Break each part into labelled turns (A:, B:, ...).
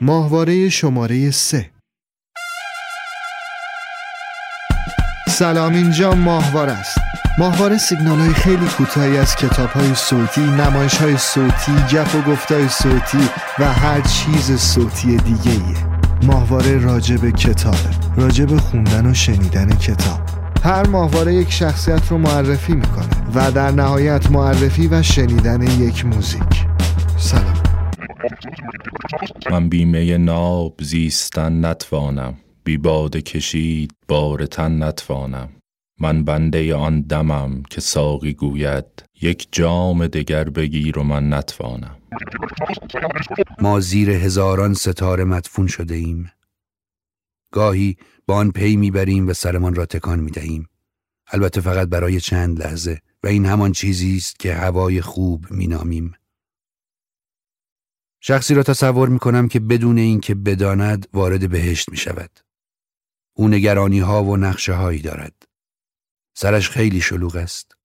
A: ماهواره شماره سه. سلام اینجا ماهواره است. ماهواره سیگنال های خیلی کوتاهی از کتاب های صوتی نمایش های صوتی گپ و گفتای صوتی و هر چیز صوتی دیگه ایه ماهواره راجب کتابه راجب خوندن و شنیدن کتاب. هر ماهواره یک شخصیت رو معرفی می‌کنه و در نهایت معرفی و شنیدن یک موزیک. سلام.
B: من بیمه ناب زیستن نتوانم بی باده کشید بار تن نتوانم. من بنده آن دمم که ساقی گوید یک جام دگر بگیر و من نتوانم.
C: ما زیر هزاران ستاره مدفون شده ایم. گاهی با آن پی می‌بریم و سرمان را تکان می‌دهیم البته فقط برای چند لحظه و این همان چیزی است که هوای خوب مینامیم شخصی را تصور می کنم که بدون اینکه بداند وارد بهشت می شود. او نگرانی ها و نقشه هایی دارد. سرش خیلی شلوغ است.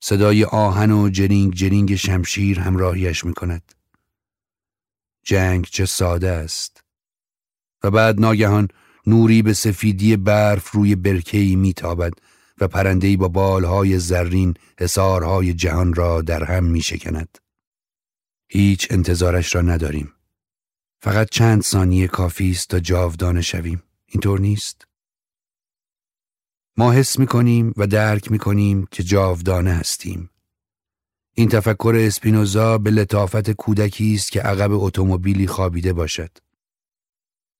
C: صدای آهن و جرینگ جرینگ شمشیر همراهیش می کند. جنگ چه ساده است. و بعد ناگهان نوری به سفیدی برف روی برکهی میتابد و پرندهی با بالهای زرین حسارهای جهان را در هم می شکند. هیچ انتظارش را نداریم. فقط چند ثانیه کافی است تا جاودانه شویم. اینطور نیست؟ ما حس می کنیم و درک می کنیم که جاودانه هستیم. این تفکر اسپینوزا به لطافت کودکی است که عقب اتومبیلی خوابیده باشد.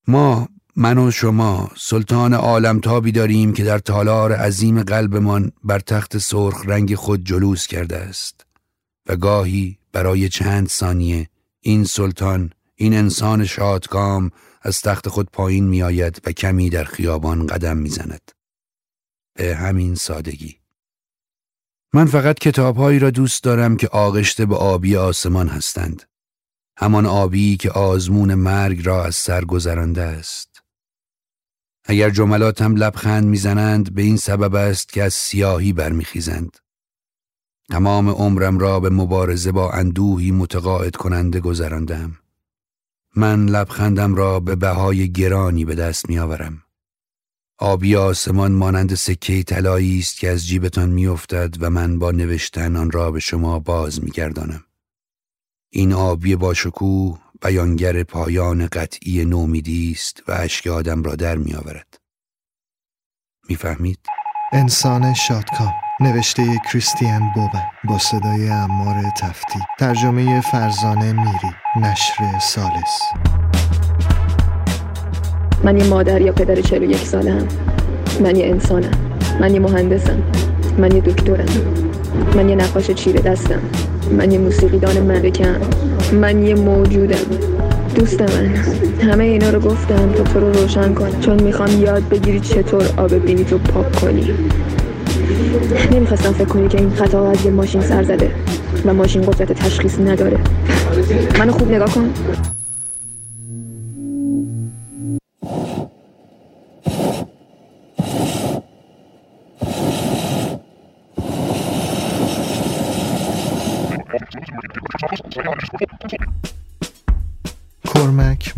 C: ما من و شما سلطان عالم تابی داریم که در تالار عظیم قلبمان بر تخت سرخ رنگ خود جلوس کرده است و گاهی برای چند ثانیه این سلطان این انسان شادکام از تخت خود پایین می آید و کمی در خیابان قدم می زند. به همین سادگی. من فقط کتابهایی را دوست دارم که آغشته به آبی آسمان هستند. همان آبی که آزمون مرگ را از سر گذرانده است. اگر جملاتم لبخند می‌زنند به این سبب است که از سیاهی برمیخیزند. تمام عمرم را به مبارزه با اندوهی متقاعد کننده گذراندم. من لبخندم را به بهای گرانی به دست می آورم. آبی آسمان مانند سکه طلایی است که از جیبتان میافتد و من با نوشتن آن را به شما باز میگردانم. این آبی با شکوه بیانگر پایان قطعی نومیدی است و اشک آدم را در میآورد. می‌فهمید؟
A: انسان شادکام نوشته کریستیان بوبن با صدای امار تفتی. ترجمه فرزانه میری نشر سالس.
D: من یه مادر یا پدر 41 ساله هم من یه انسانم. من یه مهندسم. من یه دکترم. من یه نقاش چیره دستم. من یه موسیقیدان ملکم. من یه موجودم. دوست من همه اینا رو گفتم تا تو رو روشن کنم. چون می‌خوام یاد بگیری چطور آب بینی تو پاک کنی. نمی‌خواستم فکر کنی که این خطا از یه ماشین سر زده و ماشین قدرت تشخیص نداره. منو خوب نگاه کن.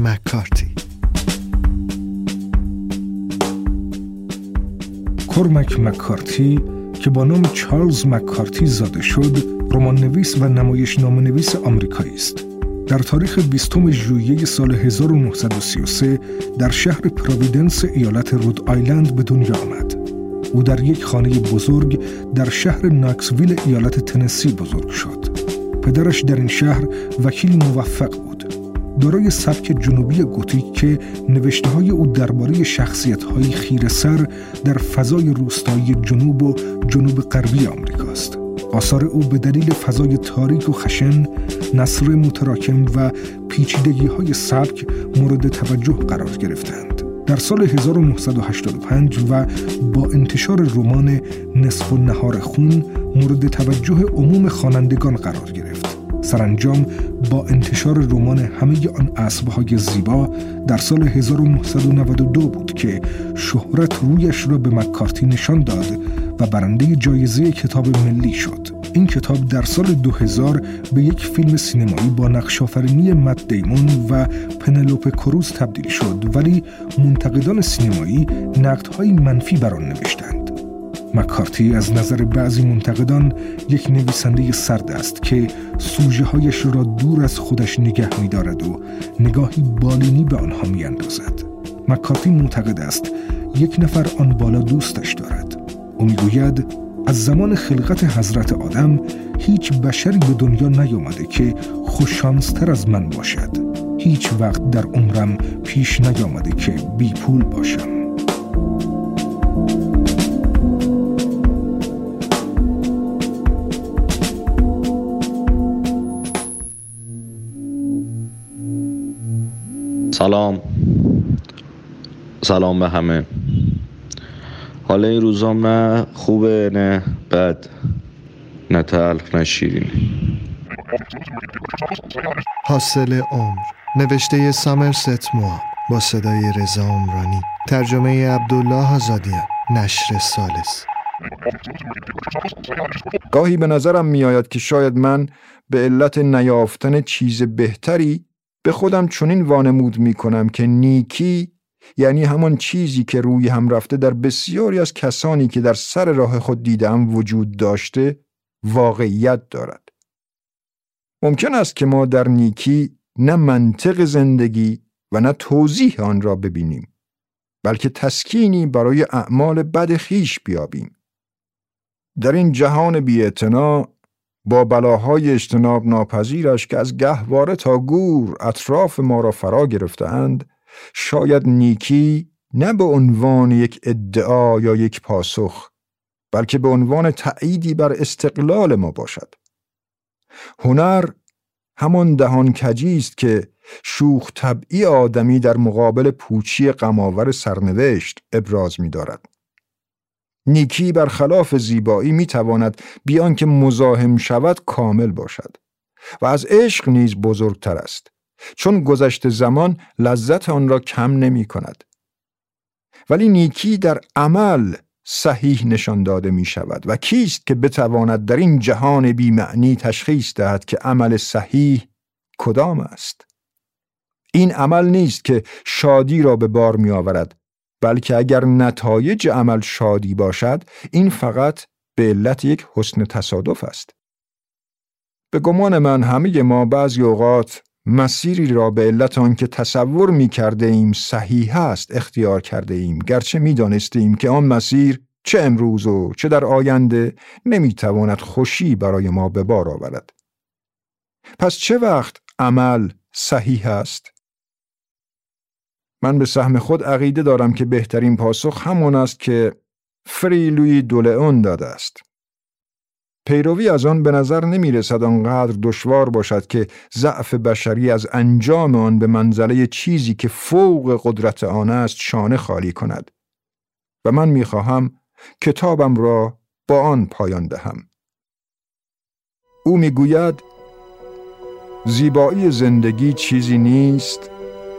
A: مکارتی.
E: کرمک مکارتی که با نام چارلز مکارتی زاده شد رمان نویس و نمایش نام نویس آمریکایی است. در تاریخ 20 ژوئیه سال 1933 در شهر پراویدنس ایالت رود آیلند به دنیا آمد. او در یک خانه بزرگ در شهر ناکسویل ایالت تنسی بزرگ شد. پدرش در این شهر وکیل موفق بود. دارای سبک جنوبی گوتیک که نوشته های او درباره شخصیت های خیر سر در فضای روستایی جنوب و جنوب غربی آمریکاست. آثار او به دلیل فضای تاریک و خشن، نصر متراکم و پیچیدگی های سبک مورد توجه قرار گرفتند. در سال 1985 و با انتشار رمان نصف و نهار خون مورد توجه عموم خوانندگان قرار گرفت. سرانجام با انتشار رمان همه آن اسبهای زیبا در سال 1992 بود که شهرت رویش را به مکارتی نشان داد و برنده جایزه کتاب ملی شد. این کتاب در سال 2000 به یک فیلم سینمایی با نقشافرینی مت دیمون و پنلوپ کروز تبدیل شد ولی منتقدان سینمایی نقدهای منفی بر آن نوشتند. مکارتی از نظر بعضی منتقدان یک نویسنده سرد است که سوژه هایش را دور از خودش نگه می دارد و نگاهی بالینی به آنها می اندازد. مکارتی معتقد است یک نفر آن بالا دوستش دارد. او می‌گوید از زمان خلقت حضرت آدم هیچ بشری به دنیا نیامده که خوششانستر از من باشد هیچ وقت در عمرم پیش نیامده که بی پول باشم
F: سلام. سلام به همه. حالا این روزام نه خوبه نه بد نه تلخ نه شیرین
A: حاصل عمر. نوشته سامرست موا با صدای رضا عمرانی. ترجمه عبدالله آزادیان نشر سالس.
G: گاهی به نظرم میآید که شاید من به علت نیافتن چیز بهتری به خودم چنین وانمود می کنم که نیکی یعنی همان چیزی که روی هم رفته در بسیاری از کسانی که در سر راه خود دیدم وجود داشته واقعیت دارد. ممکن است که ما در نیکی نه منطق زندگی و نه توضیح آن را ببینیم بلکه تسکینی برای اعمال بد خیش بیابیم. در این جهان بیاعتنا با بلاهای اجتناب ناپذیرش که از گهواره تا گور اطراف ما را فرا گرفتهاند شاید نیکی نه به عنوان یک ادعا یا یک پاسخ بلکه به عنوان تأییدی بر استقلال ما باشد هنر همان دهان کجی است که شوخ طبعی آدمی در مقابل پوچی قماور سرنوشت ابراز می دارد. نیکی برخلاف زیبایی می تواند بیان که مزاحم شود کامل باشد و از عشق نیز بزرگتر است چون گذشت زمان لذت آن را کم نمی کند. ولی نیکی در عمل صحیح نشان داده می شود و کیست که بتواند در این جهان بیمعنی تشخیص دهد که عمل صحیح کدام است؟ این عمل نیست که شادی را به بار می آورد بلکه اگر نتایج عمل شادی باشد این فقط به علت یک حسن تصادف است. به گمان من همه ما بعضی اوقات مسیری را به علت آنکه تصور می کرده ایم صحیح است اختیار کرده ایم گرچه می دانستیم که آن مسیر چه امروز و چه در آینده نمی تواند خوشی برای ما به بار آورد. پس چه وقت عمل صحیح است؟ من به سهم خود عقیده دارم که بهترین پاسخ همون است که فریلوی دولئون داده است. پیروی از آن به نظر نمی رسد آنقدر دشوار باشد که ضعف بشری از انجام آن به منزله چیزی که فوق قدرت آن است شانه خالی کند و من می خواهم کتابم را با آن پایان دهم او می گوید زیبایی زندگی چیزی نیست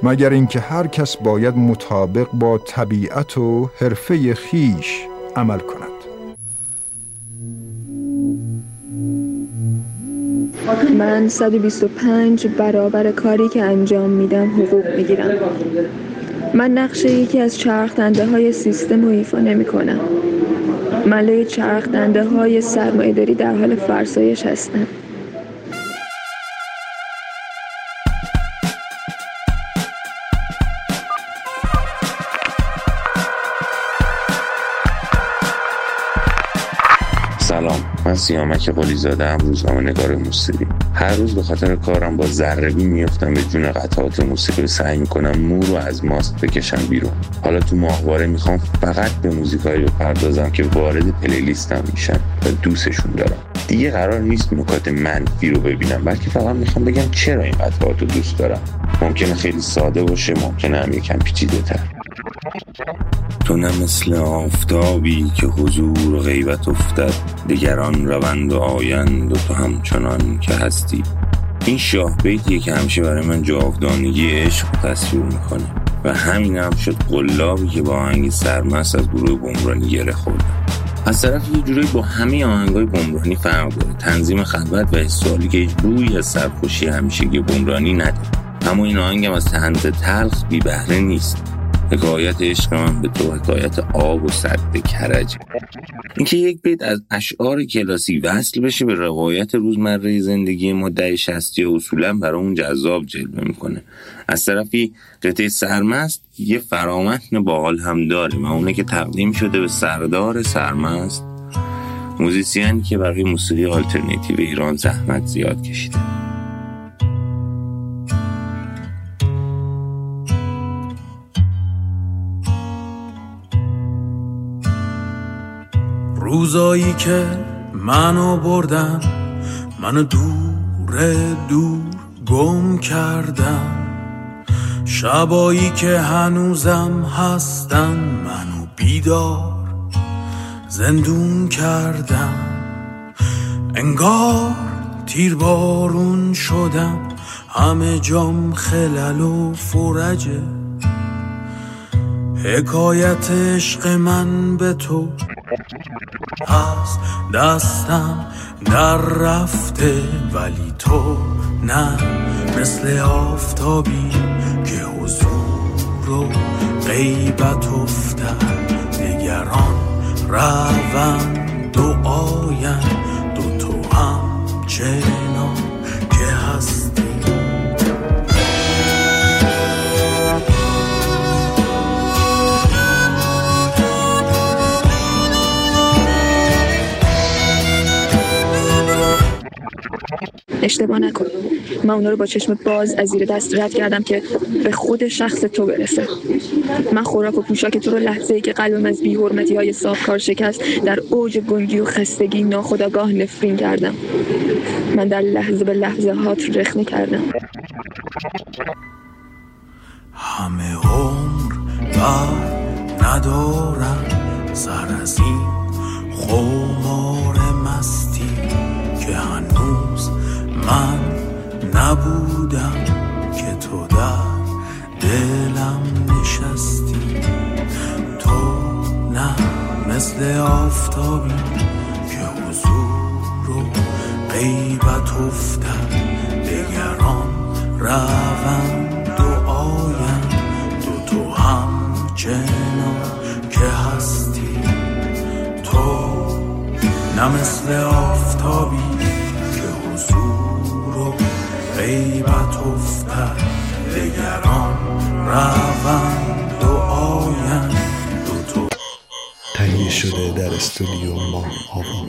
G: مگر اینکه هر کس باید مطابق با طبیعت و حرفه خیش عمل کند.
D: من 125 برابر کاری که انجام میدم حقوق می‌گیرم. من نقش یکی از چرخ دنده های سیستم رو ایفا نمی کنم مله چرخ دنده های سرمایه داری در حال فرسایش هستم.
H: سیامک قلی زاده هم روزنامه نگار موسیقی. هر روز به خاطر کارم با ذربی میفتم به جون قطعات موسیقی سعی می‌کنم مو رو از ماست بکشم بیرون. حالا تو ماهواره می‌خوام فقط به موزیکایی بپردازم که وارد پلیلیستم میشن و دوستشون دارم. دیگه قرار نیست نکات منفی رو ببینم بلکه فقط می‌خوام بگم چرا این قطعات رو دوست دارم. ممکنه خیلی ساده باشه ممکنه هم یکم پیچیده تر تو نه مثل آفتابی که حضور غیبت افتد دگران روند و آیند و تو همچنان که هستی. این شاه بیتیه که همیشه برای من جاودانگی عشق تصویر می‌کنه. و همین هم شد قلابی که با آهنگ سرمست از گروه بمرانی گره خوردم از طرف یه جورایی با همه آهنگای بمرانی فرق داره. تنظیم خلوت و حسالی که هیچ روی از سرخوشی همیشگی بمرانی نداره. اما این آهنگ هم از تهنت تلخ بی بهره نیست. حکایت عشق من به تو حکایت آب و سد کرج. اینکه یک بیت از اشعار کلاسیک وصل بشه به روایت روزمره زندگی ما ده شستی اصولا برای اون جذاب جلوه می‌کنه. از طرفی قطعه سرمست یه فرامتن باحال هم داره و اونه که تقدیم شده به سردار سرمست. موزیسیانی که برای موسیقی آلترنتیو ایران زحمت زیاد کشیده.
I: روزایی که منو بردن منو دور دور گم کردم شبایی که هنوزم هستن منو بیدار زندون کردم انگار تیر بارون شدم همه جام خلل و فرجه حکایت عشق من به تو از دستم در رفته ولی تو نه. مثل آفتابی که حضور و غیبت افتد. نگران روند و آیند دو تو هم چنان که هستی
D: اشتباه نکن. من اونا رو با چشم باز از زیر دست رد کردم که به خود شخص تو برسه. من خوراک و پوشاک تو رو لحظه ای که قلبم از بیحرمتی های کار شکست در اوج گنگی و خستگی ناخداگاه نفرین کردم. من در لحظه به لحظه هات رخنه کردم.
I: همه عمر بر ندارم. سر از این خمار مستی که هنوز من نبودم که تو در دلم نشستی. تو نه مثل آفتابی که حضور و غیبت افتد. دگران روند و آیند تو هم چنان که هستی. تو نه مثل آفتابی تو.
A: تهیه شده در استودیو ما آوا